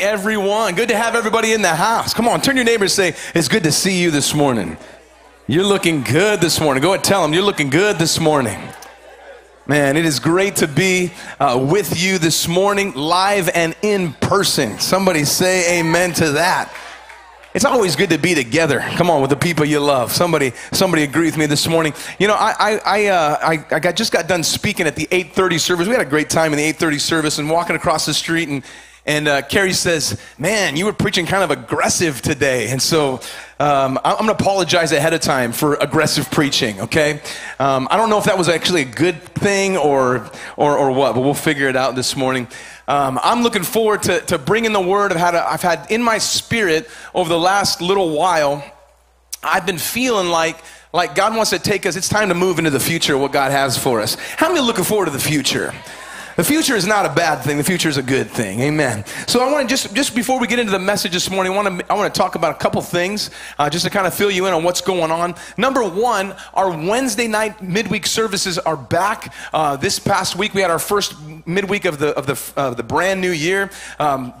everyone. Good to have everybody in the house. Come on, turn your neighbor and say, It's good to see you this morning. You're looking good this morning. Go ahead, tell them you're looking good this morning. Man, it is great to be uh, with you this morning, live and in person. Somebody say amen to that. It's always good to be together. Come on, with the people you love. Somebody, somebody agree with me this morning. You know, I, I, I, uh, I, I got, just got done speaking at the 8:30 service. We had a great time in the 8:30 service, and walking across the street, and and uh, Carrie says, "Man, you were preaching kind of aggressive today." And so um, I'm going to apologize ahead of time for aggressive preaching. Okay, um, I don't know if that was actually a good thing or or or what, but we'll figure it out this morning. Um, I'm looking forward to, to bringing the word I've had, I've had in my spirit over the last little while. I've been feeling like, like God wants to take us, it's time to move into the future, what God has for us. How many looking forward to the future? The future is not a bad thing. The future is a good thing. Amen. So I want to just, just before we get into the message this morning, I want to, I want to talk about a couple things uh, just to kind of fill you in on what's going on. Number one, our Wednesday night midweek services are back. Uh, this past week, we had our first midweek of the, of the, of the brand new year. Um,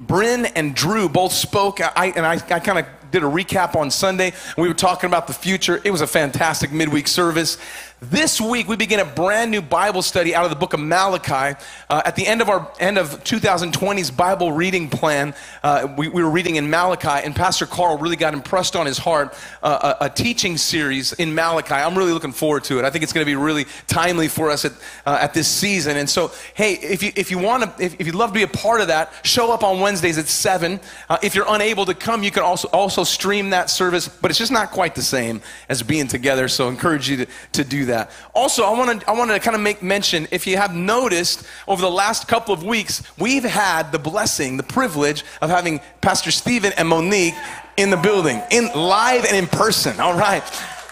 Bryn and Drew both spoke, I, and I, I kind of did a recap on Sunday. We were talking about the future. It was a fantastic midweek service. This week, we begin a brand new Bible study out of the book of Malachi. Uh, at the end of our end of 2020's Bible reading plan, uh, we, we, were reading in Malachi, and Pastor Carl really got impressed on his heart uh, a, a, teaching series in Malachi. I'm really looking forward to it. I think it's going to be really timely for us at, uh, at this season. And so, hey, if you if you want to, if, if, you'd love to be a part of that, show up on Wednesdays at seven. Uh, if you're unable to come, you can also also stream that service, but it's just not quite the same as being together. So, I encourage you to, to do that. Also, I want to I to kind of make mention if you have noticed over the last couple of weeks, we've had the blessing, the privilege of having Pastor Stephen and Monique in the building, in live and in person. All right.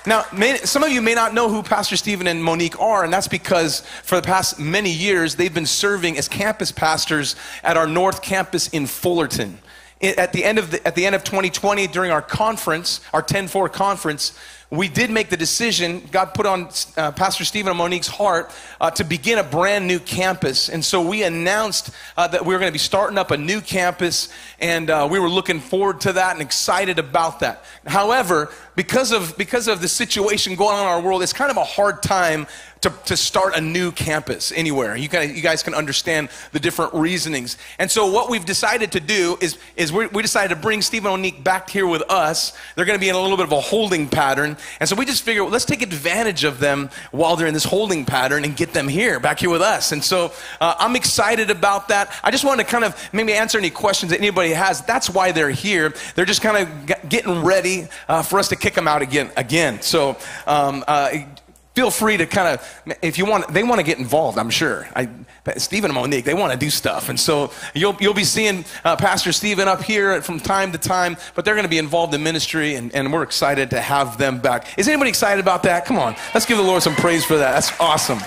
Now, may, some of you may not know who Pastor Stephen and Monique are, and that's because for the past many years they've been serving as campus pastors at our North Campus in Fullerton. At the end of, the, at the end of 2020, during our conference, our 10 4 conference, we did make the decision, God put on uh, Pastor Stephen and Monique's heart uh, to begin a brand new campus. And so we announced uh, that we were going to be starting up a new campus, and uh, we were looking forward to that and excited about that. However, because of, because of the situation going on in our world, it's kind of a hard time to, to start a new campus anywhere. You, can, you guys can understand the different reasonings. And so what we've decided to do is, is we decided to bring Stephen Monique back here with us. They're going to be in a little bit of a holding pattern. And so we just figured, let's take advantage of them while they're in this holding pattern and get them here, back here with us. And so uh, I'm excited about that. I just wanted to kind of maybe answer any questions that anybody has. That's why they're here. They're just kind of getting ready uh, for us to kick them out again. Again. So um, uh, feel free to kind of, if you want, they want to get involved, I'm sure. I, Stephen and Monique, they want to do stuff. And so you'll, you'll be seeing uh, Pastor Stephen up here from time to time, but they're going to be involved in ministry, and, and we're excited to have them back. Is anybody excited about that? Come on, let's give the Lord some praise for that. That's awesome.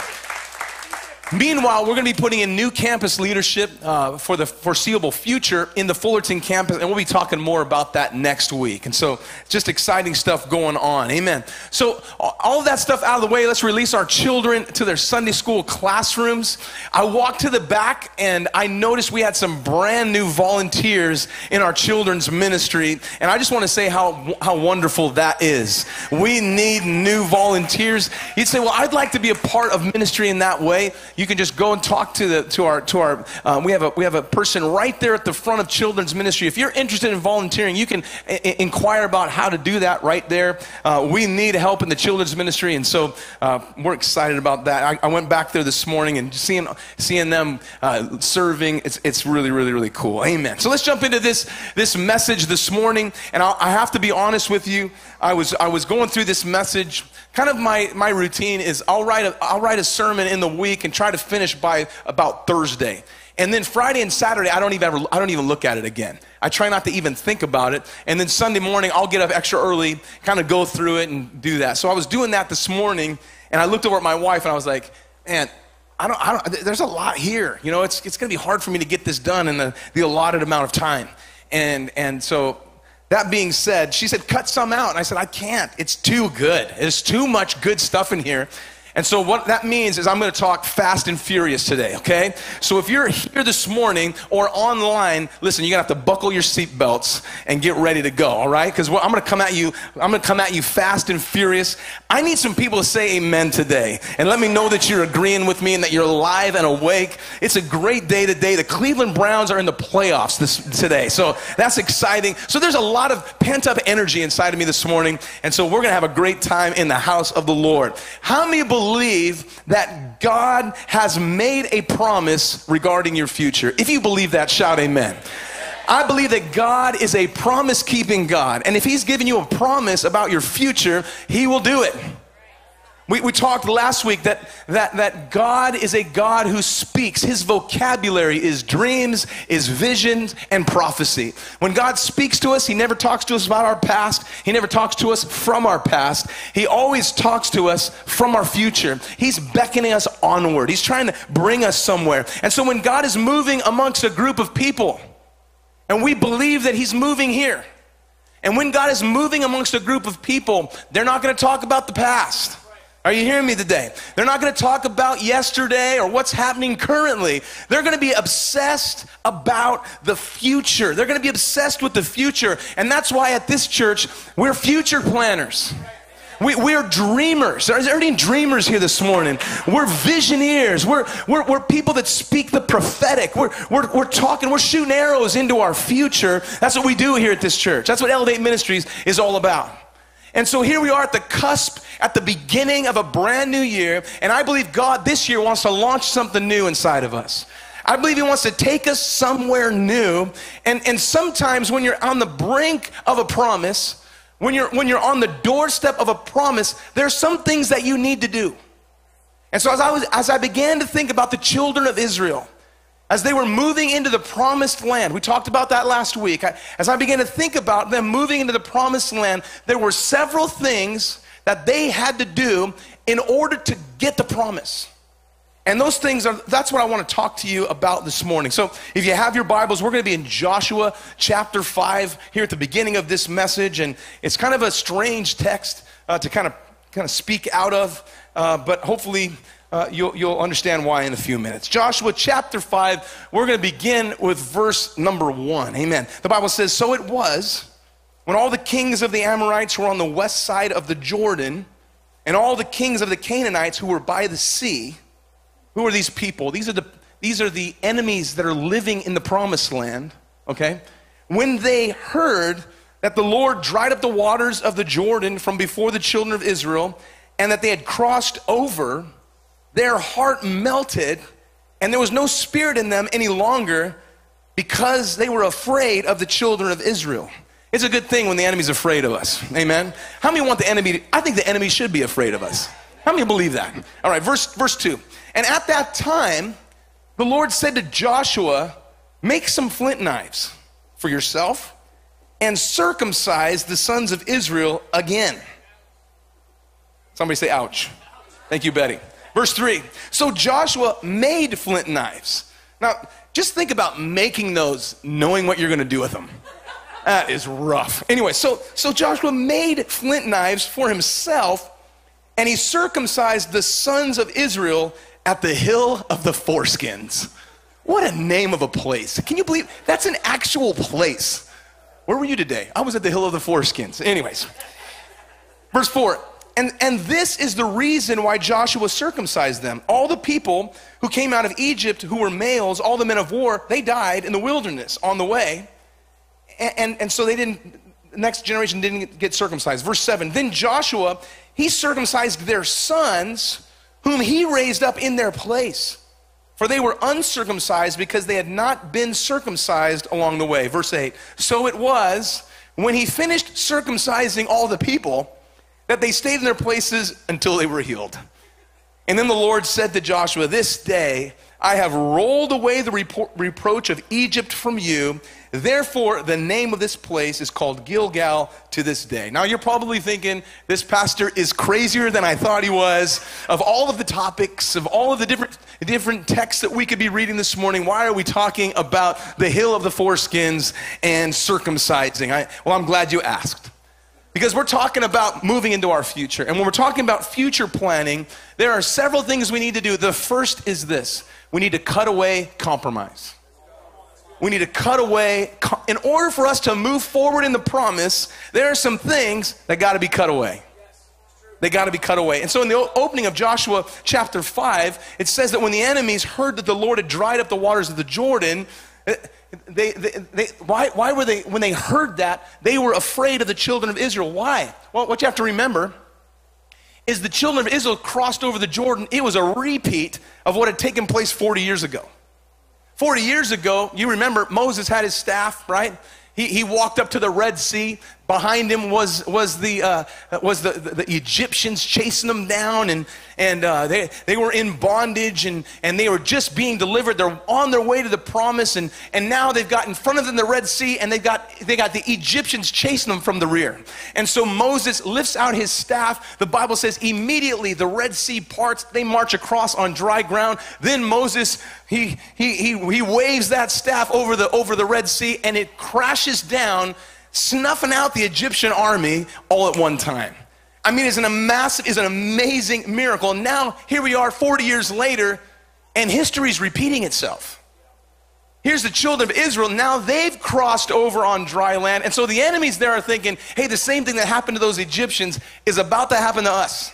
Meanwhile, we're going to be putting in new campus leadership uh, for the foreseeable future in the Fullerton campus, and we'll be talking more about that next week. And so, just exciting stuff going on. Amen. So, all that stuff out of the way, let's release our children to their Sunday school classrooms. I walked to the back and I noticed we had some brand new volunteers in our children's ministry, and I just want to say how, how wonderful that is. We need new volunteers. You'd say, Well, I'd like to be a part of ministry in that way you can just go and talk to the to our to our um, we have a we have a person right there at the front of children's ministry. If you're interested in volunteering you can I- inquire about how to do that right there. Uh, we need help in the children's ministry and so uh, we're excited about that. I, I, went back there this morning and seeing seeing them uh, serving. It's, it's really really really cool. Amen. So let's jump into this this message this morning. And I'll, I have to be honest with you. I was I was going through this message kind of my, my routine is I'll write, a, I'll write a sermon in the week and try to finish by about Thursday. And then Friday and Saturday, I don't even ever, I don't even look at it again. I try not to even think about it. And then Sunday morning, I'll get up extra early, kind of go through it and do that. So I was doing that this morning, and I looked over at my wife and I was like, man, I don't, I don't, there's a lot here. You know, it's, it's going to be hard for me to get this done in the, the allotted amount of time. And, and so that being said, she said, cut some out. And I said, I can't. It's too good. There's too much good stuff in here. And so, what that means is I'm going to talk fast and furious today, okay? So, if you're here this morning or online, listen, you're going to have to buckle your seatbelts and get ready to go, all right? Because I'm going to come at you, I'm going to come at you fast and furious. I need some people to say amen today and let me know that you're agreeing with me and that you're alive and awake. It's a great day today. The Cleveland Browns are in the playoffs this, today, so that's exciting. So, there's a lot of pent up energy inside of me this morning, and so we're going to have a great time in the house of the Lord. How many believe? Believe that God has made a promise regarding your future? If you believe that, shout amen. I believe that God is a promise keeping God. And if He's given you a promise about your future, He will do it. We, we talked last week that, that, that God is a God who speaks. His vocabulary is dreams, is visions, and prophecy. When God speaks to us, He never talks to us about our past. He never talks to us from our past. He always talks to us from our future. He's beckoning us onward. He's trying to bring us somewhere. And so when God is moving amongst a group of people, and we believe that He's moving here, and when God is moving amongst a group of people, they're not going to talk about the past. Are you hearing me today? They're not going to talk about yesterday or what's happening currently. They're going to be obsessed about the future. They're going to be obsessed with the future. And that's why at this church, we're future planners. We, we're dreamers. Is there any dreamers here this morning? We're visioneers. We're, we're, we're people that speak the prophetic. We're, we're, we're talking, we're shooting arrows into our future. That's what we do here at this church. That's what Elevate Ministries is all about. And so here we are at the cusp, at the beginning of a brand new year, and I believe God this year wants to launch something new inside of us. I believe He wants to take us somewhere new. And, and sometimes when you're on the brink of a promise, when you're, when you're on the doorstep of a promise, there's some things that you need to do. And so as I, was, as I began to think about the children of Israel, as they were moving into the promised land, we talked about that last week. As I began to think about them moving into the promised land, there were several things that they had to do in order to get the promise. And those things are, that's what I want to talk to you about this morning. So if you have your Bibles, we're going to be in Joshua chapter 5 here at the beginning of this message. And it's kind of a strange text uh, to kind of, kind of speak out of, uh, but hopefully uh, you'll, you'll understand why in a few minutes. Joshua chapter 5, we're going to begin with verse number 1. Amen. The Bible says, So it was when all the kings of the Amorites were on the west side of the Jordan, and all the kings of the Canaanites who were by the sea. Who are these people? These are the, these are the enemies that are living in the promised land, okay? When they heard that the Lord dried up the waters of the Jordan from before the children of Israel, and that they had crossed over, their heart melted, and there was no spirit in them any longer because they were afraid of the children of Israel. It's a good thing when the enemy's afraid of us. Amen. How many want the enemy to, I think the enemy should be afraid of us. How many believe that? All right, verse verse 2. And at that time, the Lord said to Joshua, "Make some flint knives for yourself and circumcise the sons of Israel again." Somebody say ouch. Thank you, Betty. Verse 3 So Joshua made flint knives. Now, just think about making those, knowing what you're going to do with them. That is rough. Anyway, so, so Joshua made flint knives for himself, and he circumcised the sons of Israel at the hill of the foreskins. What a name of a place. Can you believe that's an actual place? Where were you today? I was at the hill of the foreskins. Anyways, verse 4 and, and this is the reason why Joshua circumcised them. All the people who came out of Egypt who were males, all the men of war, they died in the wilderness on the way. And, and, and so they didn't, the next generation didn't get circumcised. Verse 7 Then Joshua, he circumcised their sons, whom he raised up in their place. For they were uncircumcised because they had not been circumcised along the way. Verse 8 So it was when he finished circumcising all the people that they stayed in their places until they were healed. And then the Lord said to Joshua, This day I have rolled away the repro- reproach of Egypt from you. Therefore, the name of this place is called Gilgal to this day. Now, you're probably thinking, this pastor is crazier than I thought he was. Of all of the topics, of all of the different, different texts that we could be reading this morning, why are we talking about the hill of the foreskins and circumcising? I, well, I'm glad you asked. Because we're talking about moving into our future. And when we're talking about future planning, there are several things we need to do. The first is this we need to cut away compromise. We need to cut away. In order for us to move forward in the promise, there are some things that got to be cut away. They got to be cut away. And so, in the opening of Joshua chapter 5, it says that when the enemies heard that the Lord had dried up the waters of the Jordan, Uh, they, they, they, why, why were they, when they heard that, they were afraid of the children of Israel? Why? Well, what you have to remember is the children of Israel crossed over the Jordan. It was a repeat of what had taken place 40 years ago. 40 years ago, you remember Moses had his staff, right? He, he walked up to the Red Sea. Behind him was, was, the, uh, was the, the, the, Egyptians chasing them down, and, and uh, they, they were in bondage, and, and they were just being delivered. They're on their way to the promise, and, and now they've got in front of them the Red Sea, and they've got, they got the Egyptians chasing them from the rear. And so Moses lifts out his staff. The Bible says immediately the Red Sea parts, they march across on dry ground. Then Moses, he, he, he, he waves that staff over the, over the Red Sea, and it crashes down snuffing out the Egyptian army all at one time. I mean, it's an, massive, it's an amazing miracle. Now, here we are 40 years later, and history is repeating itself. Here's the children of Israel. Now they've crossed over on dry land. And so the enemies there are thinking, hey, the same thing that happened to those Egyptians is about to happen to us.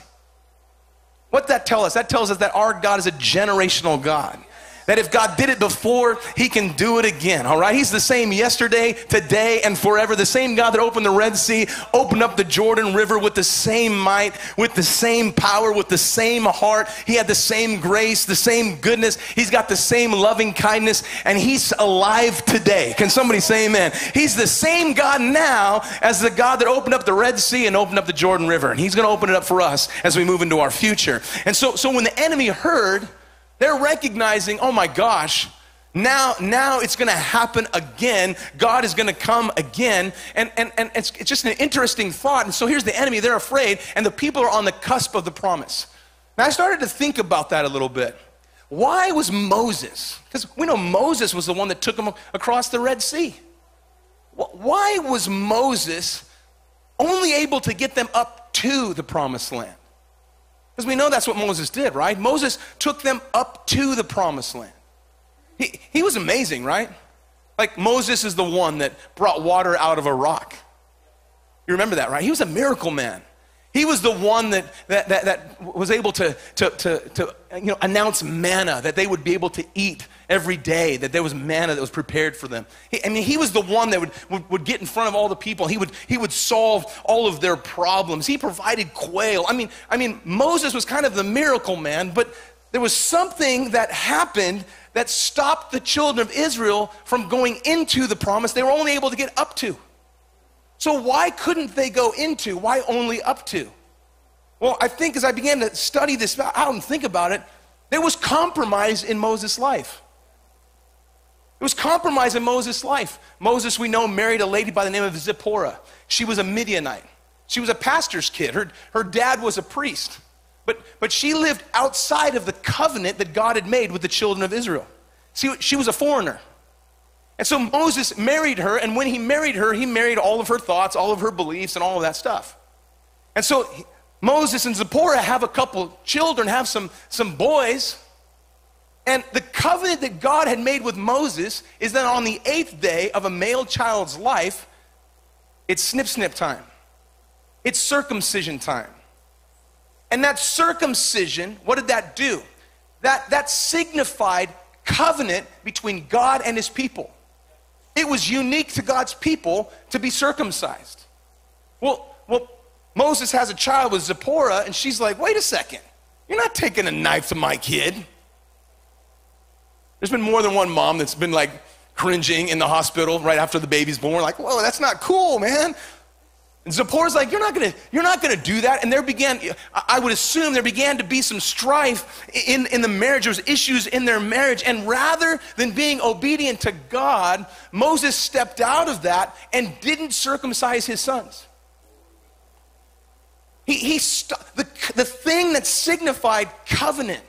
What that tell us? That tells us that our God is a generational God. That if God did it before, He can do it again. All right? He's the same yesterday, today, and forever. The same God that opened the Red Sea, opened up the Jordan River with the same might, with the same power, with the same heart. He had the same grace, the same goodness. He's got the same loving kindness, and He's alive today. Can somebody say amen? He's the same God now as the God that opened up the Red Sea and opened up the Jordan River. And He's going to open it up for us as we move into our future. And so, so when the enemy heard, they're recognizing, oh my gosh, now, now it's going to happen again. God is going to come again. And, and, and it's, it's just an interesting thought. And so here's the enemy. They're afraid, and the people are on the cusp of the promise. Now, I started to think about that a little bit. Why was Moses? Because we know Moses was the one that took them across the Red Sea. Why was Moses only able to get them up to the promised land? Because we know that's what Moses did, right? Moses took them up to the promised land. He, he was amazing, right? Like Moses is the one that brought water out of a rock. You remember that, right? He was a miracle man. He was the one that, that, that, that, was able to, to, to, to you know, announce manna, that they would be able to eat every day, that there was manna that was prepared for them. He, I mean, he was the one that would, would, would, get in front of all the people. He would, he would solve all of their problems. He provided quail. I mean, I mean, Moses was kind of the miracle man, but there was something that happened that stopped the children of Israel from going into the promise they were only able to get up to. So, why couldn't they go into? Why only up to? Well, I think as I began to study this out and think about it, there was compromise in Moses' life. It was compromise in Moses' life. Moses, we know, married a lady by the name of Zipporah. She was a Midianite. She was a pastor's kid. Her, her dad was a priest. But, but she lived outside of the covenant that God had made with the children of Israel. See, she was a foreigner. And so Moses married her, and when he married her, he married all of her thoughts, all of her beliefs, and all of that stuff. And so Moses and Zipporah have a couple children, have some, some boys. And the covenant that God had made with Moses is that on the eighth day of a male child's life, it's snip snip time. It's circumcision time. And that circumcision, what did that do? That, that signified covenant between God and his people. It was unique to God's people to be circumcised. Well, well, Moses has a child with Zipporah, and she's like, wait a second, you're not taking a knife to my kid. There's been more than one mom that's been like cringing in the hospital right after the baby's born, like, whoa, that's not cool, man. And Zipporah's like, you're not gonna, you're not gonna do that. And there began, I would assume there began to be some strife in, in the marriage. There was issues in their marriage. And rather than being obedient to God, Moses stepped out of that and didn't circumcise his sons. He, he st- the, the thing that signified covenant,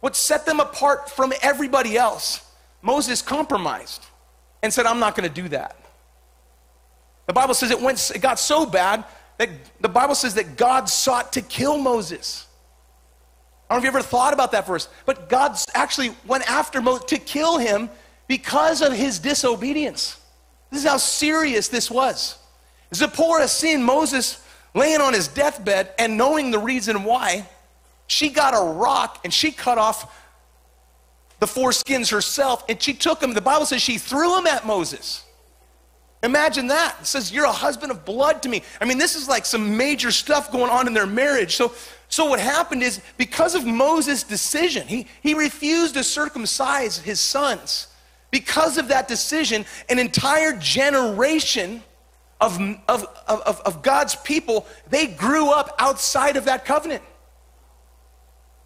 what set them apart from everybody else, Moses compromised and said, I'm not gonna do that. The Bible says it went it got so bad that the Bible says that God sought to kill Moses. I don't know if you ever thought about that verse, but God actually went after Moses to kill him because of his disobedience. This is how serious this was. Zipporah seeing Moses laying on his deathbed and knowing the reason why, she got a rock and she cut off the foreskins herself and she took them. The Bible says she threw them at Moses. Imagine that. It says, You're a husband of blood to me. I mean, this is like some major stuff going on in their marriage. So, so what happened is because of Moses' decision, he, he refused to circumcise his sons. Because of that decision, an entire generation of, of, of, of God's people, they grew up outside of that covenant.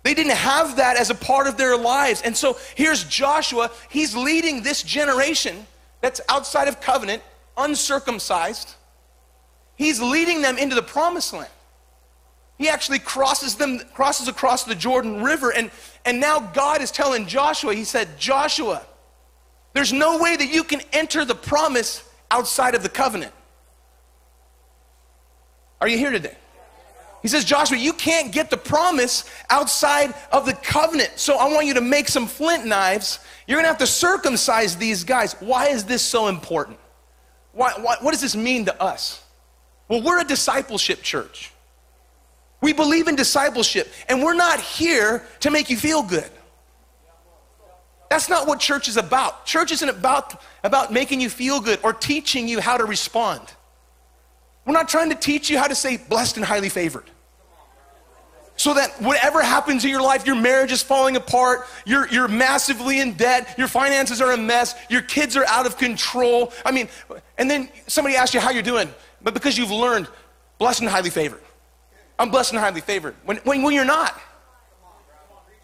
They didn't have that as a part of their lives. And so here's Joshua. He's leading this generation that's outside of covenant uncircumcised, he's leading them into the promised land. He actually crosses them, crosses across the Jordan River, and, and now God is telling Joshua, he said, Joshua, there's no way that you can enter the promise outside of the covenant. Are you here today? He says, Joshua, you can't get the promise outside of the covenant. So I want you to make some flint knives. You're going to have to circumcise these guys. Why is this so important? Why, why, what does this mean to us? Well, we're a discipleship church. We believe in discipleship, and we're not here to make you feel good. That's not what church is about. Church isn't about, about making you feel good or teaching you how to respond. We're not trying to teach you how to say blessed and highly favored so that whatever happens in your life, your marriage is falling apart, you're, you're massively in debt, your finances are a mess, your kids are out of control. I mean, and then somebody asks you how you're doing, but because you've learned, blessed and highly favored. I'm blessed and highly favored. When, when, when you're not.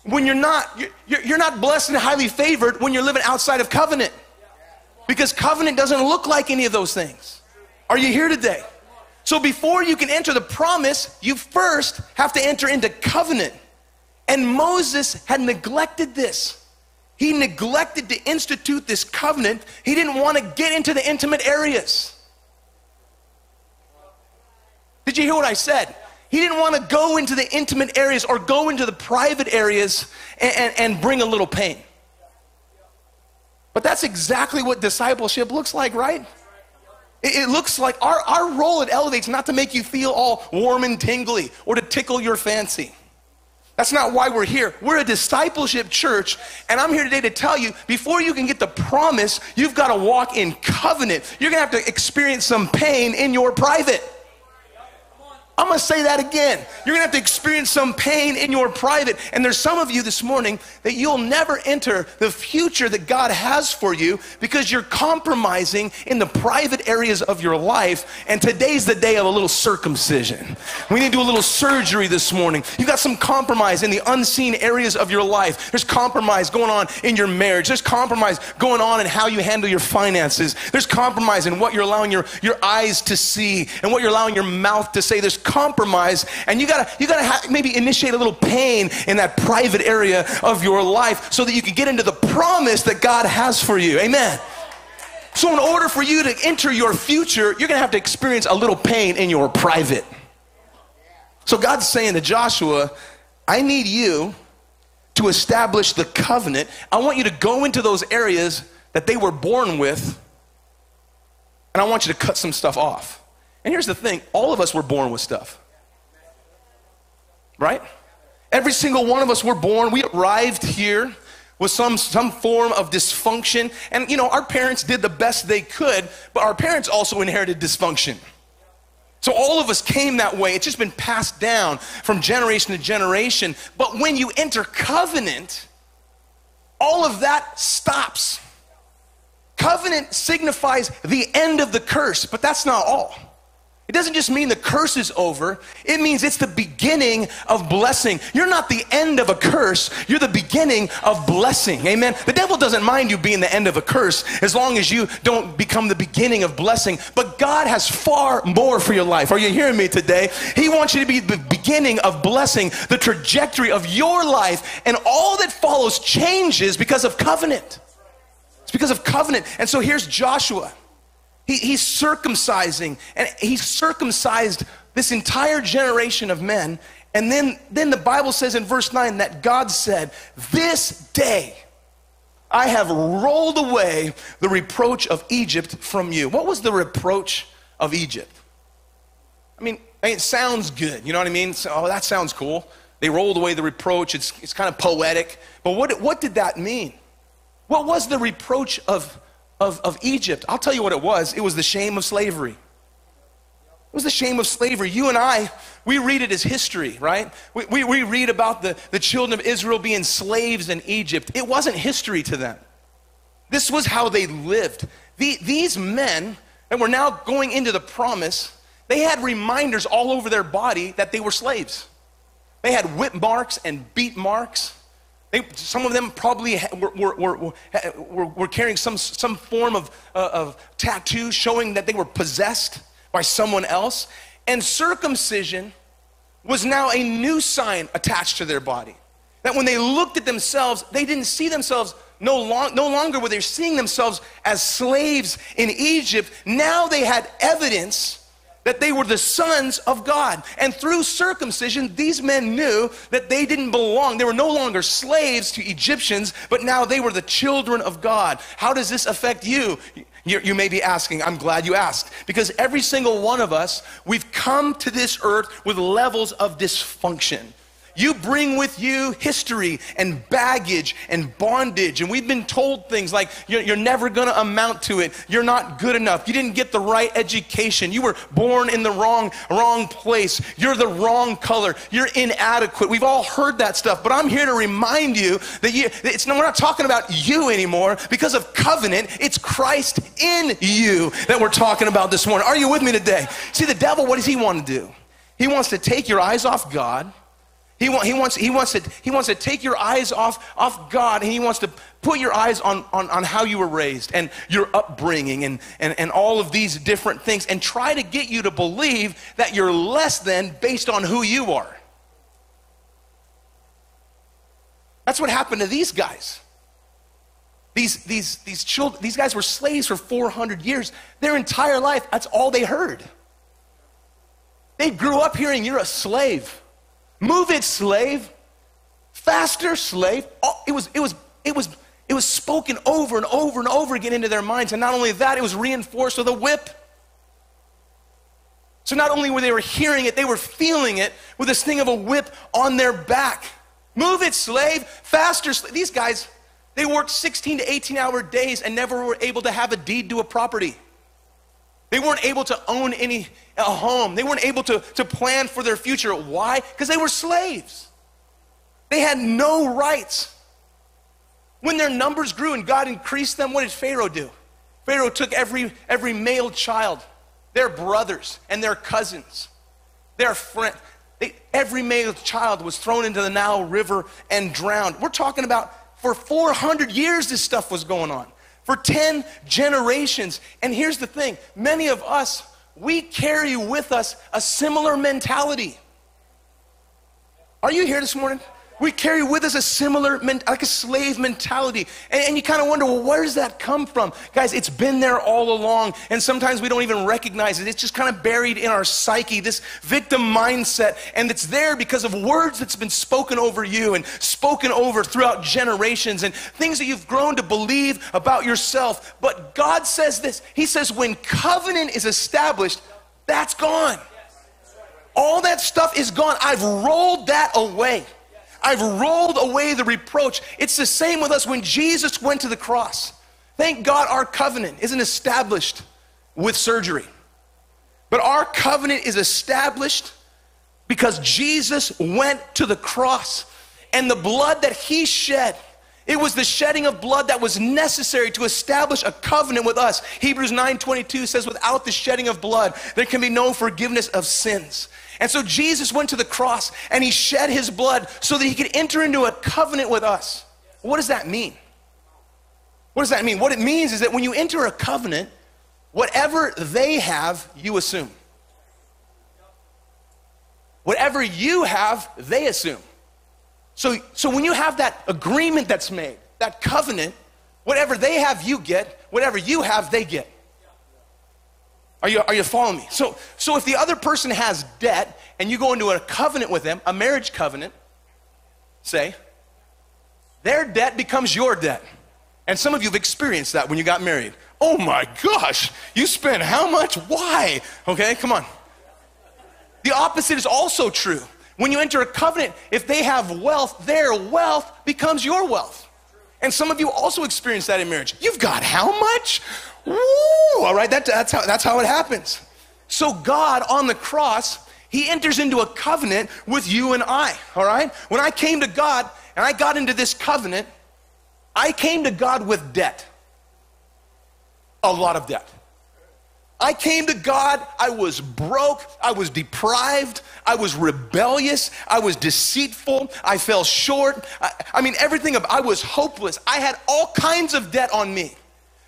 When you're not, you're, you're not blessed and highly favored when you're living outside of covenant. Because covenant doesn't look like any of those things. Are you here today? So before you can enter the promise, you first have to enter into covenant. And Moses had neglected this. He neglected to institute this covenant. He didn't want to get into the intimate areas. Did you hear what I said? He didn't want to go into the intimate areas or go into the private areas and, and, and bring a little pain. But that's exactly what discipleship looks like, right? It, looks like our, our role at Elevate's not to make you feel all warm and tingly or to tickle your fancy. That's not why we're here. We're a discipleship church, and I'm here today to tell you before you can get the promise, you've got to walk in covenant. You're going to have to experience some pain in your private. I'm gonna say that again. You're gonna have to experience some pain in your private. And there's some of you this morning that you'll never enter the future that God has for you because you're compromising in the private areas of your life. And today's the day of a little circumcision. We need to do a little surgery this morning. You got some compromise in the unseen areas of your life. There's compromise going on in your marriage. There's compromise going on in how you handle your finances. There's compromise in what you're allowing your, your eyes to see and what you're allowing your mouth to say. There's compromise and you gotta you gotta ha- maybe initiate a little pain in that private area of your life so that you can get into the promise that god has for you. Amen. So in order for you to enter your future you're gonna have to experience a little pain in your private. So god's saying to joshua i need you to establish the covenant. I want you to go into those areas that they were born with and i want you to cut some stuff off and here's the thing all of us were born with stuff. Right? Every single one of us were born, we arrived here with some, some form of dysfunction. And, you know, our parents did the best they could, but our parents also inherited dysfunction. So all of us came that way. It's just been passed down from generation to generation. But when you enter covenant, all of that stops. Covenant signifies the end of the curse, but that's not all. It doesn't just mean the curse is over, it means it's the beginning of blessing. You're not the end of a curse, you're the beginning of blessing. Amen. The devil doesn't mind you being the end of a curse as long as you don't become the beginning of blessing. But God has far more for your life. Are you hearing me today? He wants you to be the beginning of blessing, the trajectory of your life, and all that follows changes because of covenant. It's because of covenant. And so here's Joshua. He, he's circumcising, and he's circumcised this entire generation of men. And then, then the Bible says in verse 9 that God said, This day I have rolled away the reproach of Egypt from you. What was the reproach of Egypt? I mean, it sounds good. You know what I mean? So, oh, that sounds cool. They rolled away the reproach. It's, it's kind of poetic. But what, what did that mean? What was the reproach of, of, of Egypt? I'll tell you what it was. It was the shame of slavery. It was the shame of slavery. You and I, we read it as history, right? We, we, we read about the, the children of Israel being slaves in Egypt. It wasn't history to them. This was how they lived. The, these men that were now going into the promise, they had reminders all over their body that they were slaves. They had whip marks and beat marks. They, some of them probably were, were, were, were, carrying some, some form of, uh, of tattoo showing that they were possessed by someone else. And circumcision was now a new sign attached to their body. That when they looked at themselves, they didn't see themselves no, long, no longer were they seeing themselves as slaves in Egypt. Now they had evidence that they were the sons of God. And through circumcision, these men knew that they didn't belong. They were no longer slaves to Egyptians, but now they were the children of God. How does this affect you? You, may be asking, I'm glad you asked, because every single one of us, we've come to this earth with levels of dysfunction. You bring with you history and baggage and bondage. And we've been told things like, you're, you're never going to amount to it. You're not good enough. You didn't get the right education. You were born in the wrong, wrong place. You're the wrong color. You're inadequate. We've all heard that stuff. But I'm here to remind you that you, it's, we're not talking about you anymore because of covenant. It's Christ in you that we're talking about this morning. Are you with me today? See, the devil, what does he want to do? He wants to take your eyes off God he, want, he, wants, he, wants to, he wants to take your eyes off, off God and he wants to put your eyes on, on, on how you were raised and your upbringing and, and, and all of these different things and try to get you to believe that you're less than based on who you are. That's what happened to these guys. These, these, these, children, these guys were slaves for 400 years. Their entire life, that's all they heard. They grew up hearing you're a slave. Move it, slave. Faster, slave. Oh, it was, it was, it was, it was spoken over and over and over again into their minds. And not only that, it was reinforced with a whip. So not only were they were hearing it, they were feeling it with this thing of a whip on their back. Move it, slave. Faster, slave. These guys, they worked 16 to 18 hour days and never were able to have a deed to a property. They weren't able to own any a home. They weren't able to, to plan for their future. Why? Because they were slaves. They had no rights. When their numbers grew and God increased them, what did Pharaoh do? Pharaoh took every, every male child, their brothers and their cousins, their friends. every male child was thrown into the Nile River and drowned. We're talking about for 400 years this stuff was going on for 10 generations. And here's the thing many of us, we carry with us a similar mentality. Are you here this morning? We carry with us a similar, like a slave mentality. And, and you kind of wonder, well, where does that come from? Guys, it's been there all along. And sometimes we don't even recognize it. It's just kind of buried in our psyche, this victim mindset. And it's there because of words that's been spoken over you and spoken over throughout generations and things that you've grown to believe about yourself. But God says this He says, when covenant is established, that's gone. All that stuff is gone. I've rolled that away. I've rolled away the reproach. It's the same with us when Jesus went to the cross. Thank God our covenant isn't established with surgery. But our covenant is established because Jesus went to the cross and the blood that he shed it was the shedding of blood that was necessary to establish a covenant with us. Hebrews 9:22 says without the shedding of blood there can be no forgiveness of sins. And so Jesus went to the cross and he shed his blood so that he could enter into a covenant with us. What does that mean? What does that mean? What it means is that when you enter a covenant, whatever they have, you assume. Whatever you have, they assume. So, so when you have that agreement that's made, that covenant, whatever they have, you get. Whatever you have, they get. Are you, are you following me? So, so if the other person has debt and you go into a covenant with them, a marriage covenant, say, their debt becomes your debt. And some of you have experienced that when you got married. Oh my gosh, you spent how much? Why? Okay, come on. The opposite is also true. When you enter a covenant, if they have wealth, their wealth becomes your wealth. And some of you also experience that in marriage. You've got how much? Woo! All right, that, that's, how, that's how it happens. So, God on the cross, He enters into a covenant with you and I. All right? When I came to God and I got into this covenant, I came to God with debt. A lot of debt. I came to God, I was broke, I was deprived, I was rebellious, I was deceitful, I fell short. I, I mean, everything of I was hopeless. I had all kinds of debt on me.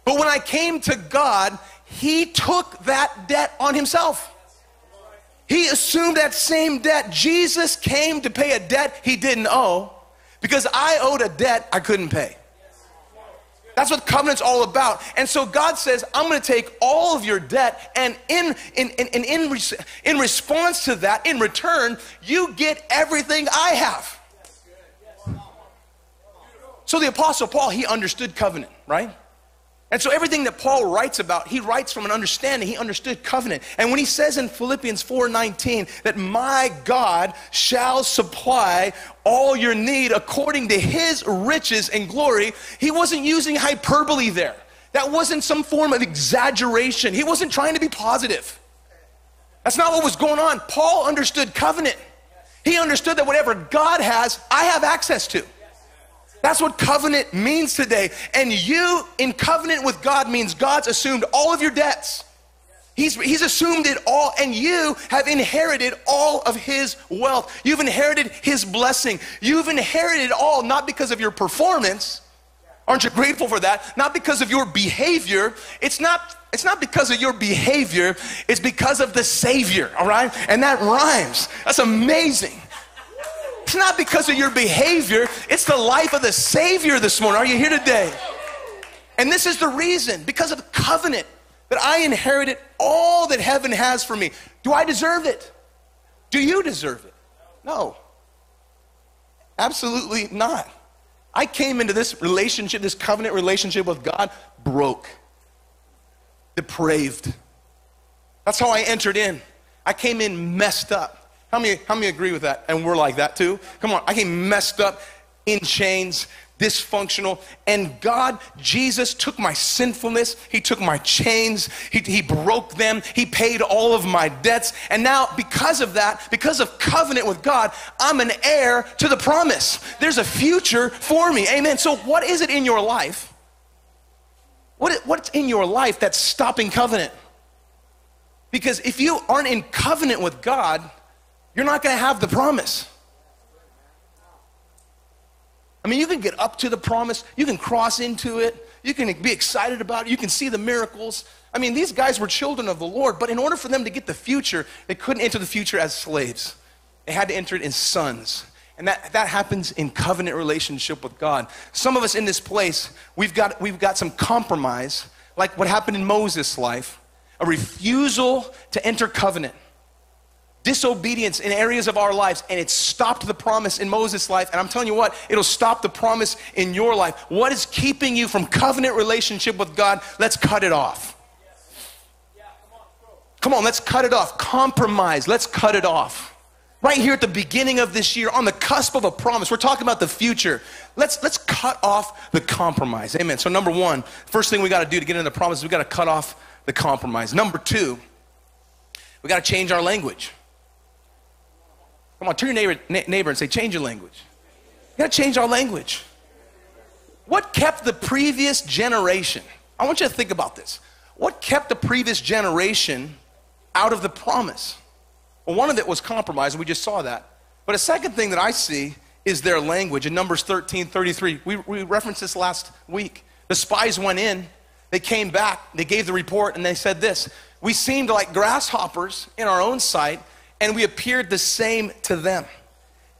But when I came to God, He took that debt on Himself. He assumed that same debt. Jesus came to pay a debt He didn't owe because I owed a debt I couldn't pay. That's what covenant's all about. And so God says, I'm going to take all of your debt, and in, in, in, in, in, in response to that, in return, you get everything I have. So the Apostle Paul, he understood covenant, right? And so everything that Paul writes about, he writes from an understanding. He understood covenant. And when he says in Philippians 4:19 that my God shall supply all your need according to his riches and glory, he wasn't using hyperbole there. That wasn't some form of exaggeration. He wasn't trying to be positive. That's not what was going on. Paul understood covenant. He understood that whatever God has, I have access to. That's what covenant means today. And you in covenant with God means God's assumed all of your debts. He's, he's assumed it all, and you have inherited all of His wealth. You've inherited His blessing. You've inherited all not because of your performance. Aren't you grateful for that? Not because of your behavior. It's not, it's not because of your behavior, it's because of the Savior, all right? And that rhymes. That's amazing. It's not because of your behavior, it's the life of the Savior this morning. Are you here today? And this is the reason because of the covenant that I inherited all that heaven has for me. Do I deserve it? Do you deserve it? No. Absolutely not. I came into this relationship, this covenant relationship with God, broke, depraved. That's how I entered in. I came in messed up. How many, how many agree with that? And we're like that too? Come on, I came messed up, in chains, dysfunctional. And God, Jesus, took my sinfulness, He took my chains, He, he broke them, He paid all of my debts. And now, because of that, because of covenant with God, I'm an heir to the promise. There's a future for me. Amen. So, what is it in your life? What, what's in your life that's stopping covenant? Because if you aren't in covenant with God, you're not going to have the promise. I mean, you can get up to the promise, you can cross into it, you can be excited about it, you can see the miracles. I mean, these guys were children of the Lord, but in order for them to get the future, they couldn't enter the future as slaves. They had to enter it as sons. And that, that happens in covenant relationship with God. Some of us in this place, we've got, we've got some compromise, like what happened in Moses' life, a refusal to enter covenant disobedience in areas of our lives and it stopped the promise in Moses' life. And I'm telling you what, it'll stop the promise in your life. What is keeping you from covenant relationship with God? Let's cut it off. Come on, let's cut it off. Compromise, let's cut it off. Right here at the beginning of this year, on the cusp of a promise, we're talking about the future. Let's, let's cut off the compromise. Amen. So, number one, first thing we got to do to get into the promise is we got to cut off the compromise. Number two, we got to change our language. Come on, turn your neighbor, neighbor and say, change your language. You gotta change our language. What kept the previous generation? I want you to think about this. What kept the previous generation out of the promise? Well, one of it was compromise, and we just saw that. But a second thing that I see is their language. In Numbers 13 33, we, we referenced this last week. The spies went in, they came back, they gave the report, and they said this We seemed like grasshoppers in our own sight and we appeared the same to them.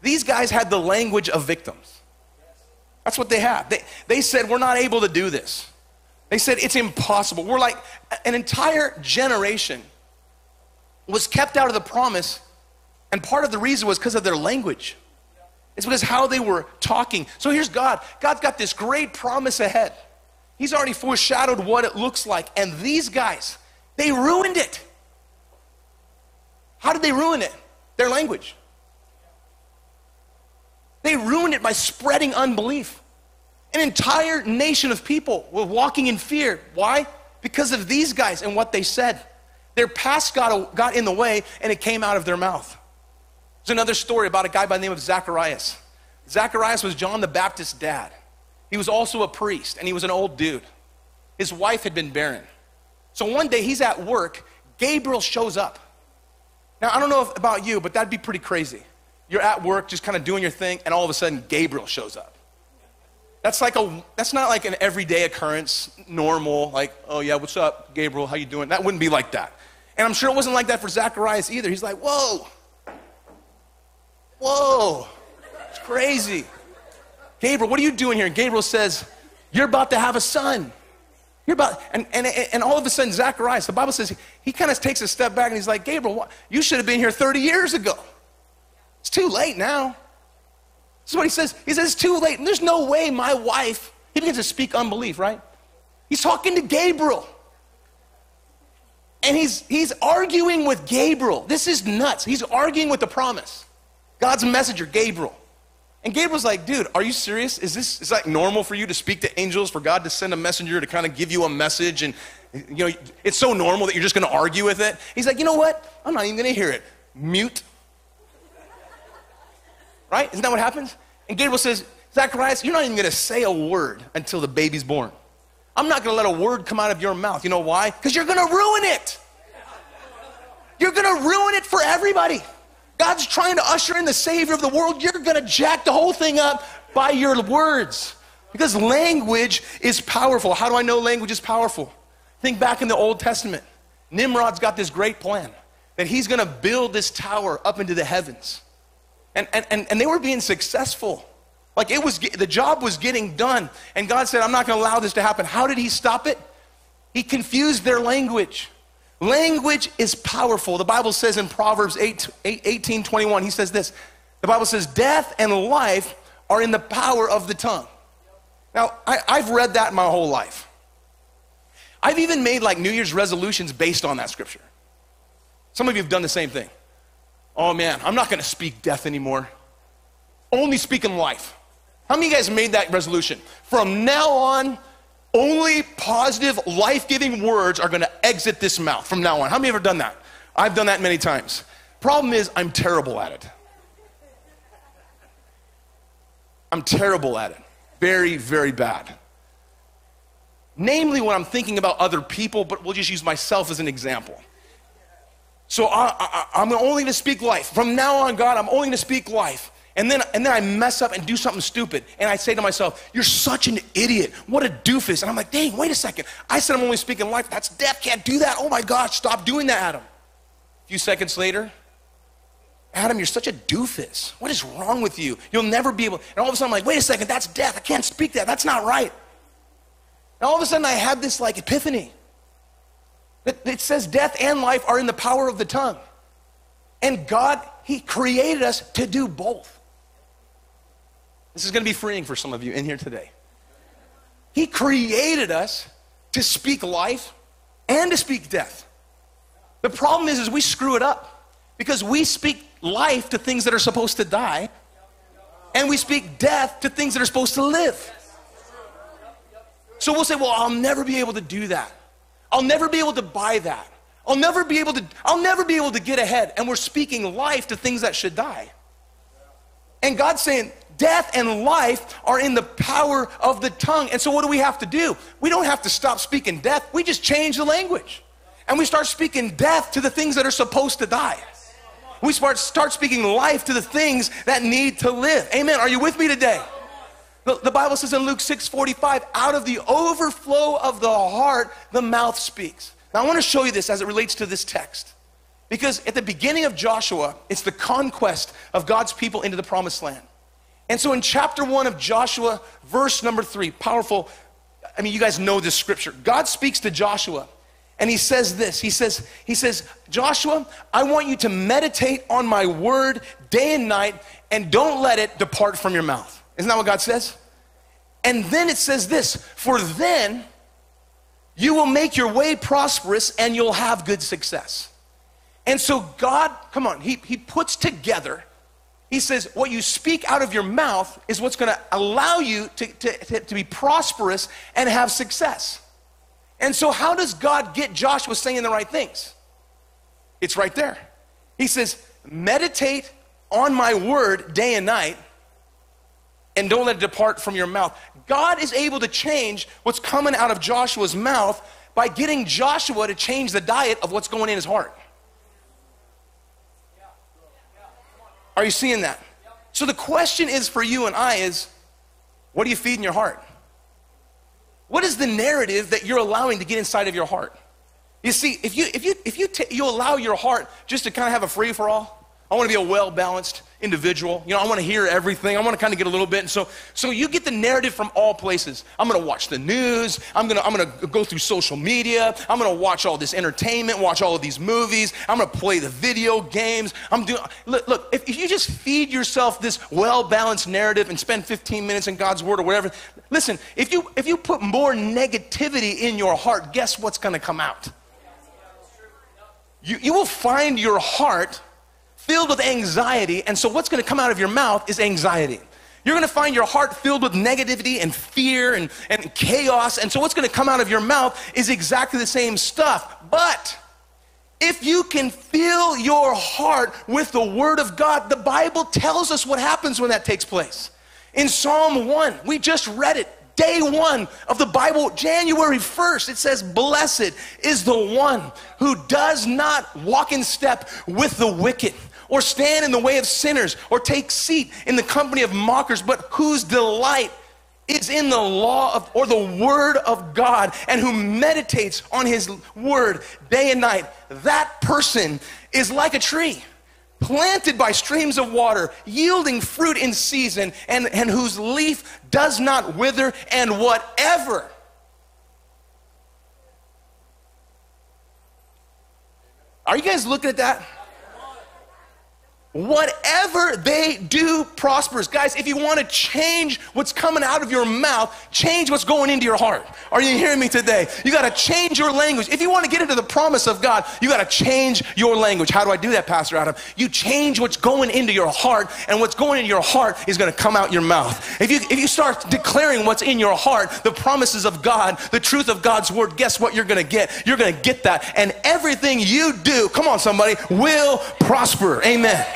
These guys had the language of victims. That's what they had. They, they said, We're not able to do this. They said it's impossible. We're like an entire generation was kept out of the promise, and part of the reason was because of their language. It's because how they were talking. So here's God. God's got this great promise ahead. He's already foreshadowed what it looks like. And these guys, they ruined it. How did they ruin it? Their language. They ruined it by spreading unbelief. An entire nation of people were walking in fear. Why? Because of these guys and what they said. Their past got, got in the way and it came out of their mouth. There's another story about a guy by the name of Zacharias. Zacharias was John the Baptist's dad. He was also a priest and he was an old dude. His wife had been barren. So one day he's at work, Gabriel shows up. Now, I don't know if, about you, but that'd be pretty crazy. You're at work just kind of doing your thing, and all of a sudden Gabriel shows up. That's like a that's not like an everyday occurrence, normal, like, oh yeah, what's up, Gabriel? How you doing? That wouldn't be like that. And I'm sure it wasn't like that for Zacharias either. He's like, whoa, whoa, it's crazy. Gabriel, what are you doing here? And Gabriel says, You're about to have a son. You're about, and, and, and all of a sudden, Zacharias, the Bible says, he, he kind of takes a step back and he's like, Gabriel, what? you should have been here 30 years ago. It's too late now. This is what he says. He says, It's too late. And there's no way my wife, he begins to speak unbelief, right? He's talking to Gabriel. And he's, he's arguing with Gabriel. This is nuts. He's arguing with the promise. God's messenger, Gabriel. And Gabriel's like, dude, are you serious? Is this is like normal for you to speak to angels, for God to send a messenger to kind of give you a message? And you know, it's so normal that you're just gonna argue with it. He's like, you know what? I'm not even gonna hear it. Mute. Right? Isn't that what happens? And Gabriel says, Zacharias, you're not even gonna say a word until the baby's born. I'm not gonna let a word come out of your mouth. You know why? Because you're gonna ruin it. You're gonna ruin it for everybody. God's trying to usher in the Savior of the world. You're going to jack the whole thing up by your words. Because language is powerful. How do I know language is powerful? Think back in the Old Testament. Nimrod's got this great plan that he's going to build this tower up into the heavens. And, and, and, and they were being successful. Like it was, the job was getting done. And God said, I'm not going to allow this to happen. How did he stop it? He confused their language. Language is powerful. The Bible says in Proverbs 8, 8, 18 21, he says this. The Bible says, Death and life are in the power of the tongue. Now, I, I've read that my whole life. I've even made like New Year's resolutions based on that scripture. Some of you have done the same thing. Oh man, I'm not gonna speak death anymore. Only speaking life. How many of you guys made that resolution? From now on, only positive, life giving words are going to exit this mouth from now on. How many have ever done that? I've done that many times. Problem is, I'm terrible at it. I'm terrible at it. Very, very bad. Namely, when I'm thinking about other people, but we'll just use myself as an example. So I, am only going to speak life. From now on, God, I'm only going to speak life. And then, and then I mess up and do something stupid. And I say to myself, You're such an idiot. What a doofus. And I'm like, Dang, wait a second. I said I'm only speaking life. That's death. Can't do that. Oh my gosh, stop doing that, Adam. A few seconds later, Adam, you're such a doofus. What is wrong with you? You'll never be able. And all of a sudden, I'm like, Wait a second, that's death. I can't speak that. That's not right. And all of a sudden, I had this like epiphany. It says death and life are in the power of the tongue. And God, He created us to do both. This is going to be freeing for some of you in here today. He created us to speak life and to speak death. The problem is, is we screw it up because we speak life to things that are supposed to die, and we speak death to things that are supposed to live. So we'll say, well, I'll never be able to do that. I'll never be able to buy that. I'll never be able to, I'll never be able to get ahead. And we're speaking life to things that should die. And God's saying, Death and life are in the power of the tongue. And so, what do we have to do? We don't have to stop speaking death, we just change the language. And we start speaking death to the things that are supposed to die. We start, start speaking life to the things that need to live. Amen. Are you with me today? The, the Bible says in Luke 6 45, out of the overflow of the heart, the mouth speaks. Now, I want to show you this as it relates to this text. Because at the beginning of Joshua, it's the conquest of God's people into the promised land. And so in chapter one of Joshua, verse number three, powerful. I mean, you guys know this scripture. God speaks to Joshua and he says this. He says, he says, Joshua, I want you to meditate on my word day and night and don't let it depart from your mouth. Isn't that what God says? And then it says this, for then you will make your way prosperous and you'll have good success. And so God, come on, he, he puts together he says, What you speak out of your mouth is what's going to allow you to, to, to, be prosperous and have success. And so, how does God get Joshua saying the right things? It's right there. He says, Meditate on my word day and night, and don't let it depart from your mouth. God is able to change what's coming out of Joshua's mouth by getting Joshua to change the diet of what's going in his heart. Are you seeing that? So the question is for you and I is what are you feeding your heart? What is the narrative that you're allowing to get inside of your heart? You see, if you if you if you t- you allow your heart just to kind of have a free for all, I want to be a well balanced individual. You know, I want to hear everything. I want to kind of get a little bit. And so, so you get the narrative from all places. I'm going to watch the news. I'm going to, I'm going to go through social media. I'm going to watch all this entertainment, watch all of these movies. I'm going to play the video games. I'm doing, look, look if, if you just feed yourself this well balanced narrative and spend 15 minutes in God's word or whatever, listen, if you, if you put more negativity in your heart, guess what's going to come out? You, you will find your heart filled with anxiety, and so what's gonna come out of your mouth is anxiety. You're gonna find your heart filled with negativity and fear and, and chaos, and so what's gonna come out of your mouth is exactly the same stuff. But if you can fill your heart with the Word of God, the Bible tells us what happens when that takes place. In Psalm 1, we just read it day one of the Bible, January 1st, it says, Blessed is the one who does not walk in step with the wicked or stand in the way of sinners, or take seat in the company of mockers, but whose delight is in the law of, or the word of God, and who meditates on his word day and night. That person is like a tree planted by streams of water, yielding fruit in season, and, and whose leaf does not wither, and whatever. Are you guys looking at that? Whatever they do prospers. Guys, if you want to change what's coming out of your mouth, change what's going into your heart. Are you hearing me today? You got to change your language. If you want to get into the promise of God, you got to change your language. How do I do that, Pastor Adam? You change what's going into your heart, and what's going into your heart is going to come out your mouth. If you if you start declaring what's in your heart, the promises of God, the truth of God's word, guess what you're going to get? You're going to get that, and everything you do, come on, somebody, will prosper. Amen.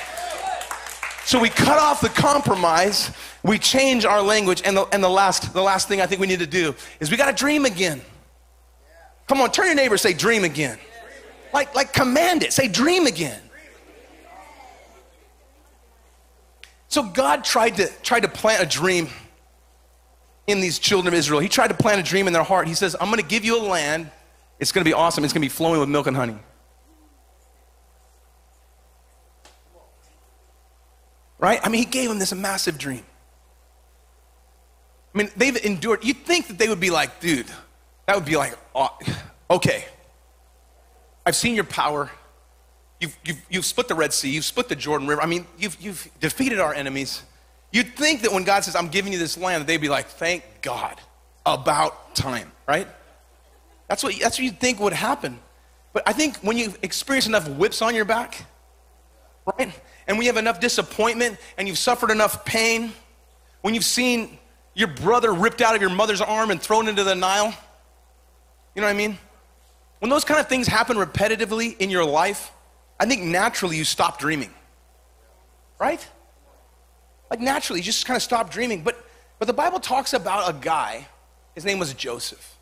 So we cut off the compromise, we change our language, and the, and the, last, the last thing I think we need to do is we got to dream again. Come on, turn your neighbor say, dream again. Like, like command it, say, dream again. So God tried to, tried to plant a dream in these children of Israel. He tried to plant a dream in their heart. He says, I'm going to give you a land. It's going to be awesome. It's going to be flowing with milk and honey. Right? I mean, he gave them this massive dream. I mean, they've endured. You'd think that they would be like, dude, that would be like, okay. I've seen your power. You've, you've, you've split the Red Sea. You've split the Jordan River. I mean, you've, you've defeated our enemies. You'd think that when God says, I'm giving you this land, they'd be like, thank God, about time, right? That's what, that's what you'd think would happen. But I think when you experience enough whips on your back, right? and you have enough disappointment and you've suffered enough pain, when you've seen your brother ripped out of your mother's arm and thrown into the Nile, you know what I mean? When those kind of things happen repetitively in your life, I think naturally you stop dreaming. Right? Like naturally, you just kind of stop dreaming. But, but the Bible talks about a guy, his name was Joseph.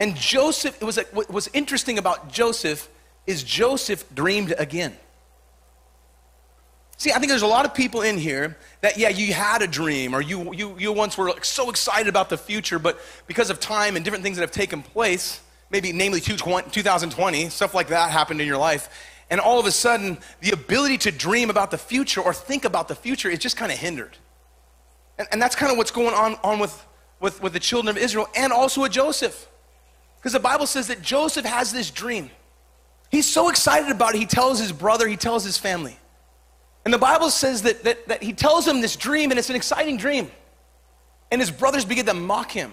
And Joseph, it was, what was interesting about Joseph is Joseph dreamed again. See, I think there's a lot of people in here that, yeah, you had a dream or you, you, you once were so excited about the future, but because of time and different things that have taken place, maybe namely 2020, stuff like that happened in your life, and all of a sudden, the ability to dream about the future or think about the future is just kind of hindered. And, and that's kind of what's going on, on with with, with the children of Israel and also with Joseph. Because the Bible says that Joseph has this dream. He's so excited about it, he tells his brother, he tells his family. And the Bible says that, that, that he tells him this dream, and it's an exciting dream. And his brothers begin to mock him,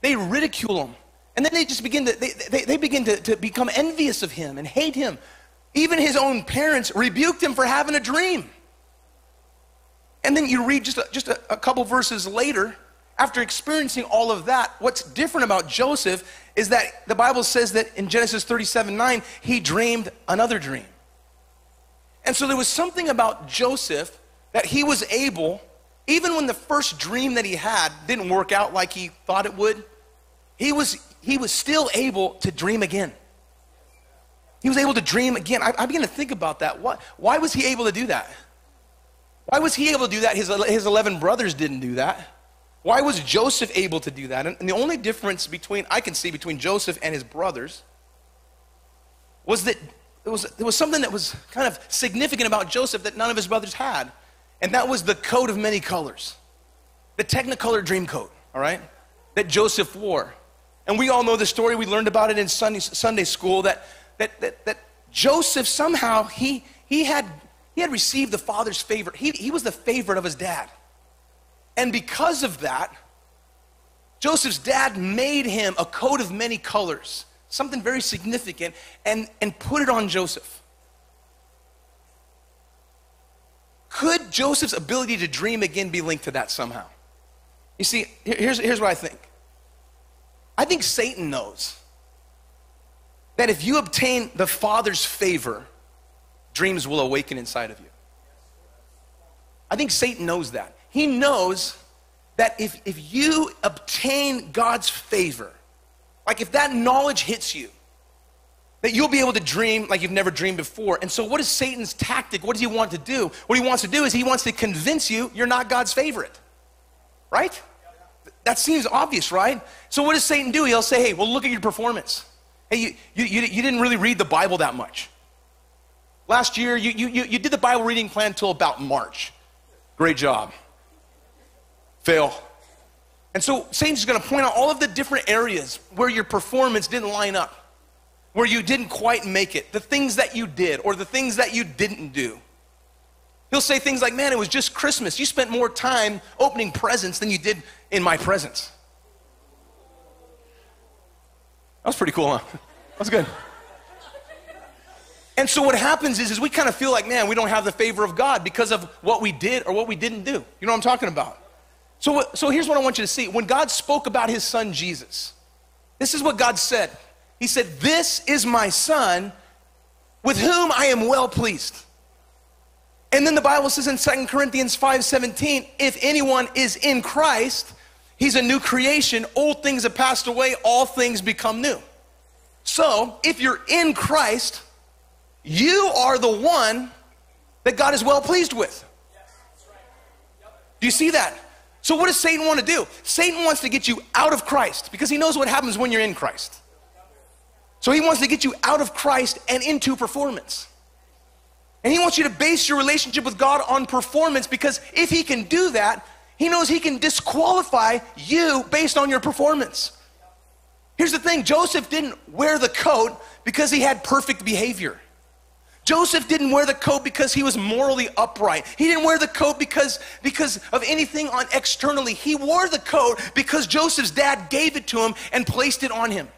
they ridicule him. And then they just begin to, they, they, they begin to, to become envious of him and hate him. Even his own parents rebuked him for having a dream. And then you read just a, just a, a couple verses later, after experiencing all of that, what's different about Joseph is that the Bible says that in Genesis 37 9, he dreamed another dream. And so there was something about Joseph that he was able, even when the first dream that he had didn't work out like he thought it would, he was, he was still able to dream again. He was able to dream again. I, I began to think about that. What, why was he able to do that? Why was he able to do that? His, his 11 brothers didn't do that. Why was Joseph able to do that? And, and the only difference between, I can see between Joseph and his brothers was that there was, there was something that was kind of significant about Joseph that none of his brothers had. And that was the coat of many colors, the Technicolor dream coat, all right, that Joseph wore. And we all know the story. We learned about it in Sunday, Sunday school that, that, that, that Joseph somehow, he, he, had, he had received the father's favor. He, he was the favorite of his dad. And because of that, Joseph's dad made him a coat of many colors something very significant, and, and put it on Joseph. Could Joseph's ability to dream again be linked to that somehow? You see, here's, here's what I think. I think Satan knows that if you obtain the Father's favor, dreams will awaken inside of you. I think Satan knows that. He knows that if, if you obtain God's favor, like if that knowledge hits you, that you'll be able to dream like you've never dreamed before. And so, what is Satan's tactic? What does he want to do? What he wants to do is he wants to convince you you're not God's favorite, right? That seems obvious, right? So, what does Satan do? He'll say, hey, well, look at your performance. Hey, you, you, you, didn't really read the Bible that much. Last year, you, you, you did the Bible reading plan until about March. Great job. Fail. And so Satan's going to point out all of the different areas where your performance didn't line up, where you didn't quite make it, the things that you did or the things that you didn't do. He'll say things like, Man, it was just Christmas. You spent more time opening presents than you did in my presence. That was pretty cool, huh? That was good. And so what happens is, is we kind of feel like, man, we don't have the favor of God because of what we did or what we didn't do. You know what I'm talking about? So, so here's what I want you to see. When God spoke about his son Jesus, this is what God said. He said, This is my son with whom I am well pleased. And then the Bible says in 2 Corinthians 5:17, if anyone is in Christ, he's a new creation. Old things have passed away, all things become new. So, if you're in Christ, you are the one that God is well pleased with. Do you see that? So, what does Satan want to do? Satan wants to get you out of Christ because he knows what happens when you're in Christ. So, he wants to get you out of Christ and into performance. And he wants you to base your relationship with God on performance because if he can do that, he knows he can disqualify you based on your performance. Here's the thing Joseph didn't wear the coat because he had perfect behavior. Joseph didn't wear the coat because he was morally upright. He didn't wear the coat because, because of anything on externally. He wore the coat because Joseph's dad gave it to him and placed it on him.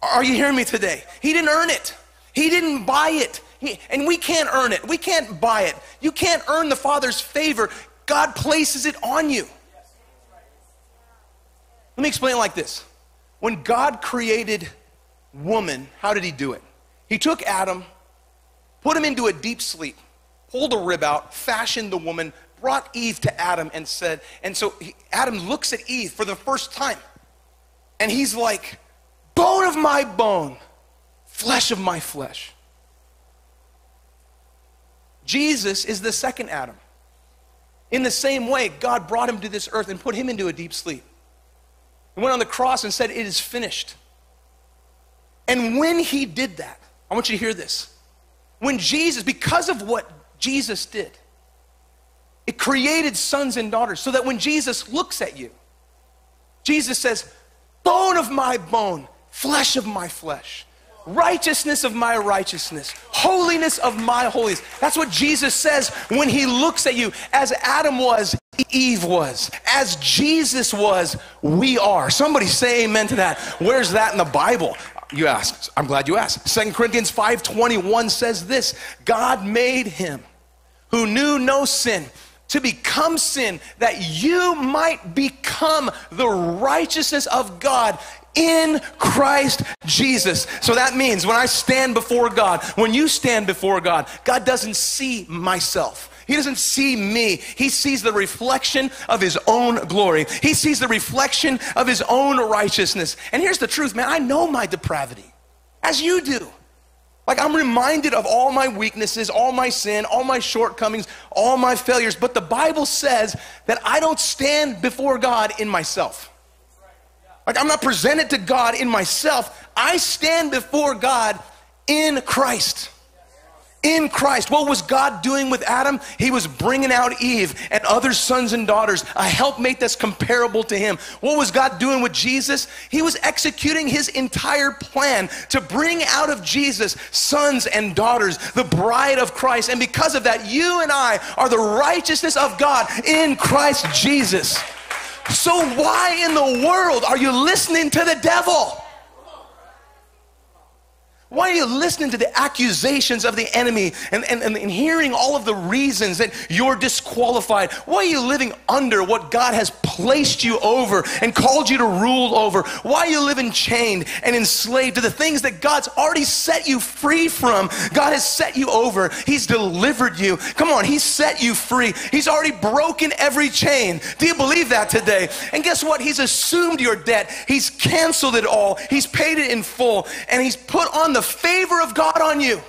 Are you hearing me today? He didn't earn it. He didn't buy it. He, and we can't earn it. We can't buy it. You can't earn the Father's favor. God places it on you. Let me explain it like this. When God created woman, how did he do it? He took Adam put him into a deep sleep, pulled a rib out, fashioned the woman, brought Eve to Adam, and said, and so he, Adam looks at Eve for the first time, and he's like, bone of my bone, flesh of my flesh. Jesus is the second Adam. In the same way, God brought him to this earth and put him into a deep sleep. He went on the cross and said, It is finished. And when he did that, I want you to hear this. When Jesus, because of what Jesus did, it created sons and daughters so that when Jesus looks at you, Jesus says, bone of my bone, flesh of my flesh, righteousness of my righteousness, holiness of my holiness. That's what Jesus says when he looks at you. As Adam was, Eve was. As Jesus was, we are. Somebody say amen to that. Where's that in the Bible? You ask. I'm glad you asked. Second Corinthians 5:21 says this, God made him who knew no sin to become sin that you might become the righteousness of God in Christ Jesus. So that means when I stand before God, when you stand before God, God doesn't see myself. He doesn't see me. He sees the reflection of his own glory. He sees the reflection of his own righteousness. And here's the truth, man. I know my depravity, as you do. Like I'm reminded of all my weaknesses, all my sin, all my shortcomings, all my failures. But the Bible says that I don't stand before God in myself. Like I'm not presented to God in myself. I stand before God in Christ in Christ. What was God doing with Adam? He was bringing out Eve and other sons and daughters, a helpmate that's comparable to him. What was God doing with Jesus? He was executing his entire plan to bring out of Jesus sons and daughters, the bride of Christ. And because of that, you and I are the righteousness of God in Christ Jesus. So, why in the world are you listening to the devil? Why are you listening to the accusations of the enemy and, and, and, hearing all of the reasons that you're disqualified? Why are you living under what God has placed you over and called you to rule over? Why are you living chained and enslaved to the things that God's already set you free from? God has set you over, He's delivered you. Come on, He's set you free. He's already broken every chain. Do you believe that today? And guess what? He's assumed your debt, He's canceled it all, He's paid it in full, and He's put on the the favor of God on you.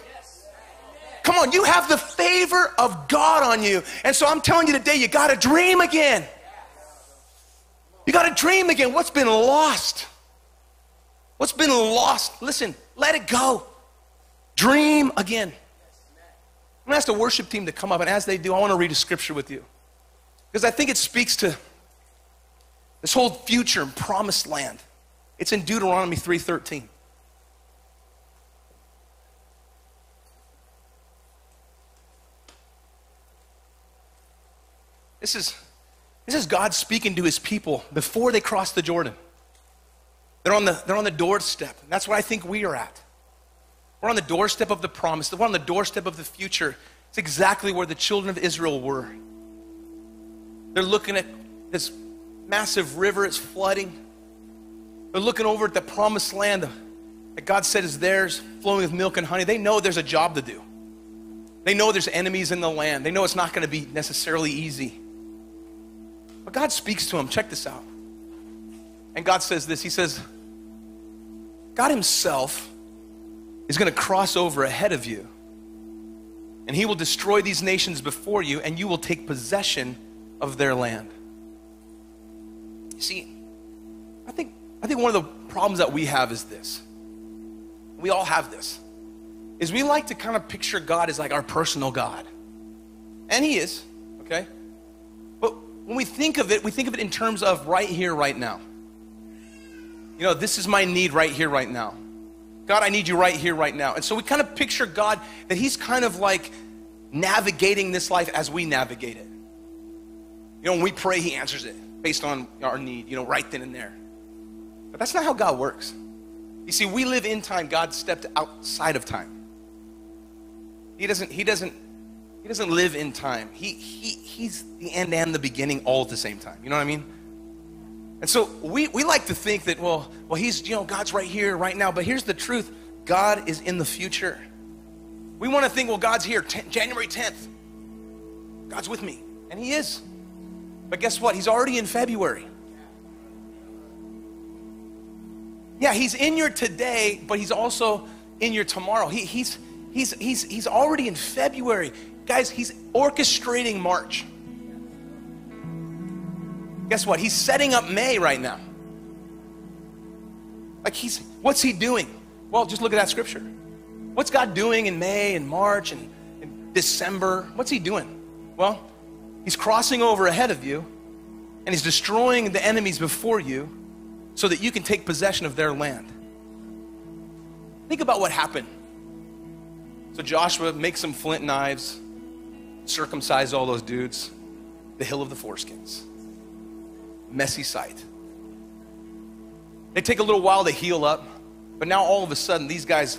Come on, you have the favor of God on you. And so I'm telling you today, you got to dream again. You got to dream again. What's been lost? What's been lost? Listen, let it go. Dream again. I'm going to ask the worship team to come up, and as they do, I want to read a scripture with you. Because I think it speaks to this whole future and promised land. It's in Deuteronomy 3:13. This is, this is God speaking to his people before they cross the Jordan. They're on the, they're on the doorstep. That's where I think we are at. We're on the doorstep of the promise. We're on the doorstep of the future. It's exactly where the children of Israel were. They're looking at this massive river, it's flooding. They're looking over at the promised land that God said is theirs, flowing with milk and honey. They know there's a job to do. They know there's enemies in the land. They know it's not going to be necessarily easy. But God speaks to him. Check this out. And God says this He says, God Himself is going to cross over ahead of you, and He will destroy these nations before you, and you will take possession of their land. You see, I think, I think one of the problems that we have is this. We all have this. Is we like to kind of picture God as like our personal God. And He is, okay? When we think of it, we think of it in terms of right here, right now. You know, this is my need right here, right now. God, I need you right here, right now. And so we kind of picture God that He's kind of like navigating this life as we navigate it. You know, when we pray, He answers it based on our need, you know, right then and there. But that's not how God works. You see, we live in time, God stepped outside of time. He doesn't, He doesn't he doesn't live in time. He, he, he's the end and the beginning all at the same time. You know what I mean? And so we, we like to think that, well, well, he's, you know, God's right here, right now. But here's the truth God is in the future. We want to think, well, God's here, January 10th. God's with me. And he is. But guess what? He's already in February. Yeah, he's in your today, but he's also in your tomorrow. He, he's, he's, he's, he's already in February. Guys, he's orchestrating March. Guess what? He's setting up May right now. Like he's, what's he doing? Well, just look at that scripture. What's God doing in May and March and, and December? What's he doing? Well, he's crossing over ahead of you and he's destroying the enemies before you so that you can take possession of their land. Think about what happened. So Joshua makes some flint knives, circumcise all those dudes, the hill of the foreskins. Messy sight. They take a little while to heal up, but now all of a sudden, these guys,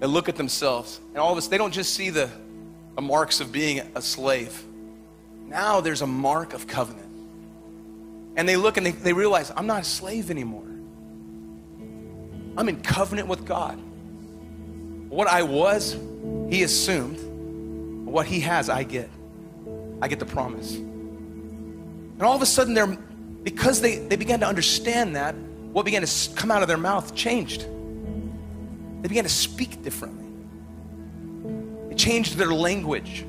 they look at themselves, and all of us, they don't just see the, the marks of being a slave. Now there's a mark of covenant. And they look and they, they realize, I'm not a slave anymore. I'm in covenant with God. What I was, He assumed. What He has, I get. I get the promise. And all of a sudden, they're, because they, they began to understand that, what began to come out of their mouth changed. They began to speak differently. It changed their language.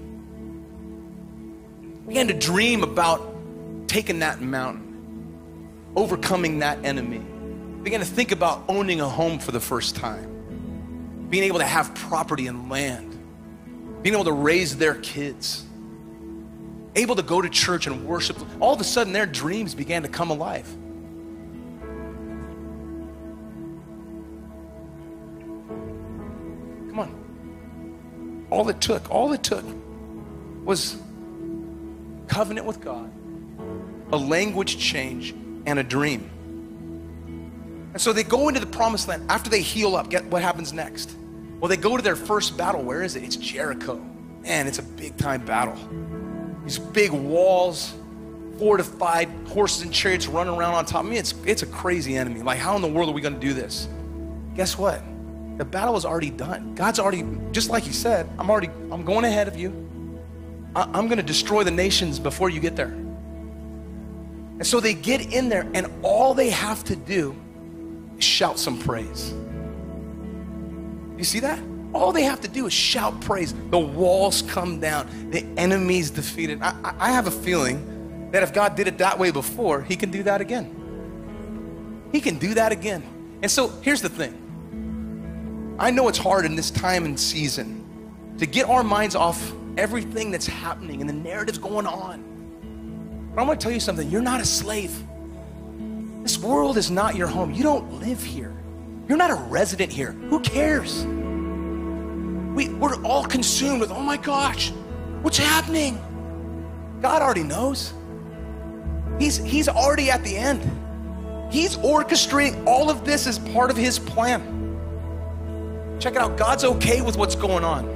Began to dream about taking that mountain, overcoming that enemy. Began to think about owning a home for the first time, being able to have property and land, being able to raise their kids, able to go to church and worship. All of a sudden, their dreams began to come alive. Come on. All it took, all it took was covenant with God, a language change, and a dream. And so they go into the promised land. After they heal up, get what happens next? Well, they go to their first battle. Where is it? It's Jericho. Man, it's a big time battle. These big walls, fortified, horses and chariots running around on top. I mean, it's, it's a crazy enemy. Like, how in the world are we going to do this? Guess what? The battle is already done. God's already, just like He said, I'm already, I'm going ahead of you. I, I'm going to destroy the nations before you get there. And so they get in there, and all they have to do is shout some praise. You see that? All they have to do is shout praise. The walls come down, the enemy's defeated. I, I have a feeling that if God did it that way before, He can do that again. He can do that again. And so here's the thing I know it's hard in this time and season to get our minds off everything that's happening and the narratives going on. But I'm gonna tell you something you're not a slave. This world is not your home. You don't live here. You're not a resident here. Who cares? We, we're all consumed with, oh my gosh, what's happening? God already knows. He's, he's already at the end. He's orchestrating all of this as part of his plan. Check it out. God's okay with what's going on.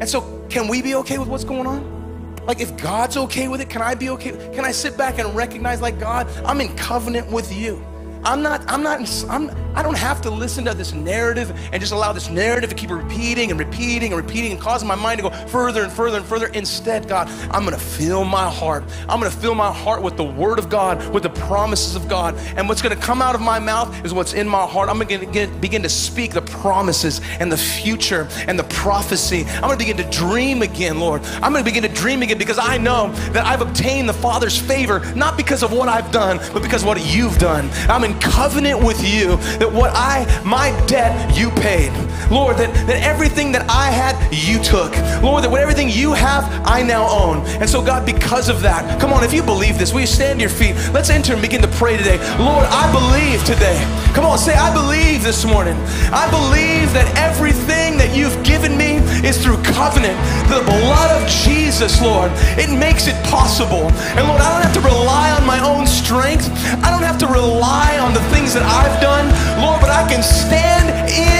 And so, can we be okay with what's going on? Like, if God's okay with it, can I be okay? Can I sit back and recognize, like, God, I'm in covenant with you? I'm not, I'm not, I'm, I don't have to listen to this narrative and just allow this narrative to keep repeating and repeating and repeating and causing my mind to go further and further and further. Instead, God, I'm gonna fill my heart. I'm gonna fill my heart with the Word of God, with the promises of God. And what's gonna come out of my mouth is what's in my heart. I'm gonna begin, begin to speak the promises and the future and the prophecy. I'm gonna begin to dream again, Lord. I'm gonna begin to dream again because I know that I've obtained the Father's favor, not because of what I've done, but because of what you've done. I'm in covenant with you that what I, my debt, you paid. Lord, that, that everything that I had, you took. Lord, that what everything you have, I now own. And so, God, because of that, come on, if you believe this, will you stand to your feet? Let's enter and begin to pray today. Lord, I believe today. Come on, say, I believe this morning. I believe that everything that you've given me is through covenant. The blood of Jesus, Lord, it makes it possible. And Lord, I don't have to rely on my own strength. I don't have to rely on the things that I've done, Lord, but I can stand in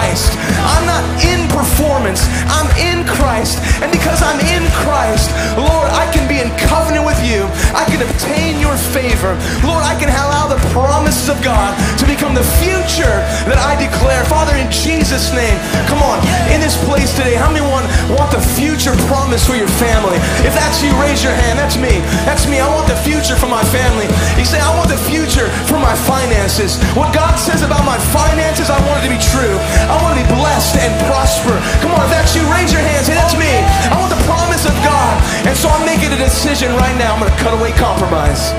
Christ. I'm not in performance, I'm in Christ. And because I'm in Christ, Lord, I can be in covenant with you. I can obtain your favor. Lord, I can allow the promises of God to become the future that I declare. Father, in Jesus' name, come on, in this place today, how many want, want the future promise for your family? If that's you, raise your hand. That's me. That's me. I want the future for my family. You say, I want the future for my finances. What God says about my finances, I want it to be true. I want to be blessed and prosper. Come on, if that's you, raise your hands. Hey, that's me. I want the promise of God. And so I'm making a decision right now. I'm going to cut away compromise.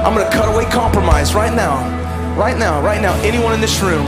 I'm going to cut away compromise right now. Right now, right now. Anyone in this room,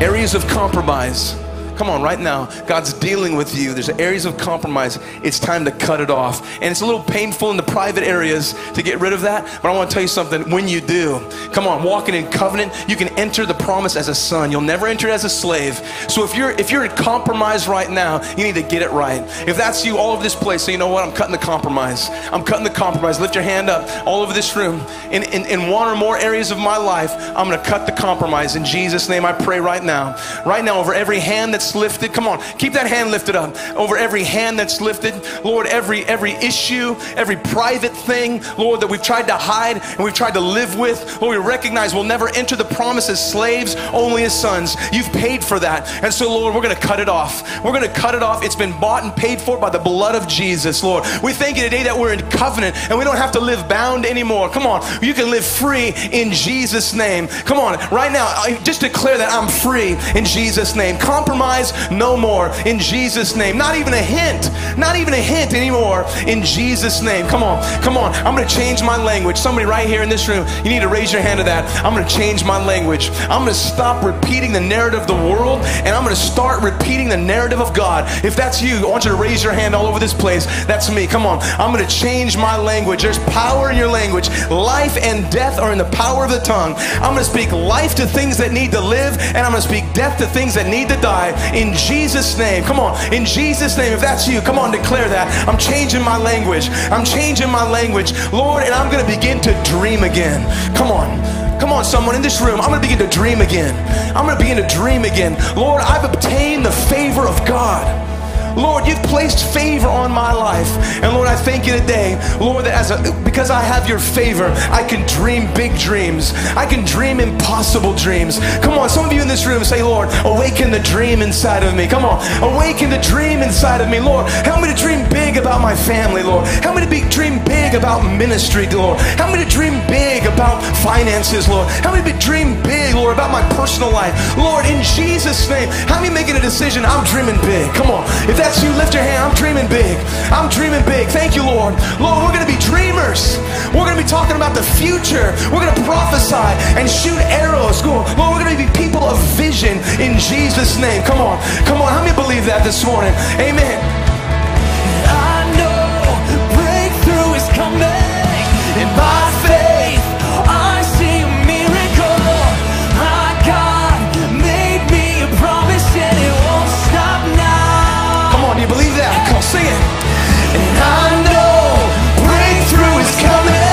areas of compromise, Come on, right now, God's dealing with you. There's areas of compromise. It's time to cut it off. And it's a little painful in the private areas to get rid of that. But I want to tell you something. When you do, come on, walking in covenant, you can enter the promise as a son. You'll never enter it as a slave. So if you're if you're in compromise right now, you need to get it right. If that's you all over this place, so you know what? I'm cutting the compromise. I'm cutting the compromise. Lift your hand up all over this room. In, in, in one or more areas of my life, I'm going to cut the compromise. In Jesus' name, I pray right now. Right now, over every hand that's lifted, come on, keep that hand lifted up. Over every hand that's lifted, Lord, every every issue, every private thing, Lord, that we've tried to hide and we've tried to live with, Lord, we recognize we'll never enter the promise as slaves, only as sons. You've paid for that. And so, Lord, we're going to cut it off. We're going to cut it off. It's been bought and paid for by the blood of Jesus, Lord. We thank you today that we're in covenant and we don't have to live bound anymore. Come on, you can live free in Jesus' name. Come on, right now, just declare that I'm free in Jesus' name. Compromise no more in Jesus' name. Not even a hint, not even a hint anymore in Jesus' name. Come on, come on. I'm going to change my language. Somebody right here in this room, you need to raise your hand to that. I'm going to change my language. I'm going to stop repeating the narrative of the world and I'm going to start repeating the narrative of God. If that's you, I want you to raise your hand all over this place. That's me. Come on. I'm going to change my language. There's power in your language. Life and death are in the power of the tongue. I'm going to speak life to things that need to live and I'm going to speak death to things that need to die in Jesus' name. Come on. In Jesus' name, if that's you, come on, declare that. I'm changing my language. I'm changing my language. Lord, and I'm going to begin to dream again. Come on. Come on, someone in this room. I'm to begin to dream again. I'm to begin to dream again. Lord, I've obtained the favor of God. Lord, you've placed favor on my life. And Lord, I thank you today, Lord, that as a, because I have your favor, I can dream big dreams. I can dream impossible dreams. Come on, some of you in this room say, Lord, awaken the dream inside of me. Come on, awaken the dream inside of me. Lord, help me to dream big about my family, Lord. Help me to be, dream big about ministry, Lord. Help me to dream big about finances, Lord. Help me to dream big, Lord, about my personal life. Lord, in Jesus' name, help me making a decision. I'm dreaming big. Come on. If you, lift your hand. I'm dreaming big. I'm dreaming big. Thank you, Lord. Lord, we're going to be dreamers. We're going to be talking about the future. We're going to prophesy and shoot arrows. Lord, we're going to be people of vision in Jesus' name. Come on. Come on. How many believe that this morning? Amen. I know breakthrough is coming in my Sing it. And I know breakthrough is coming.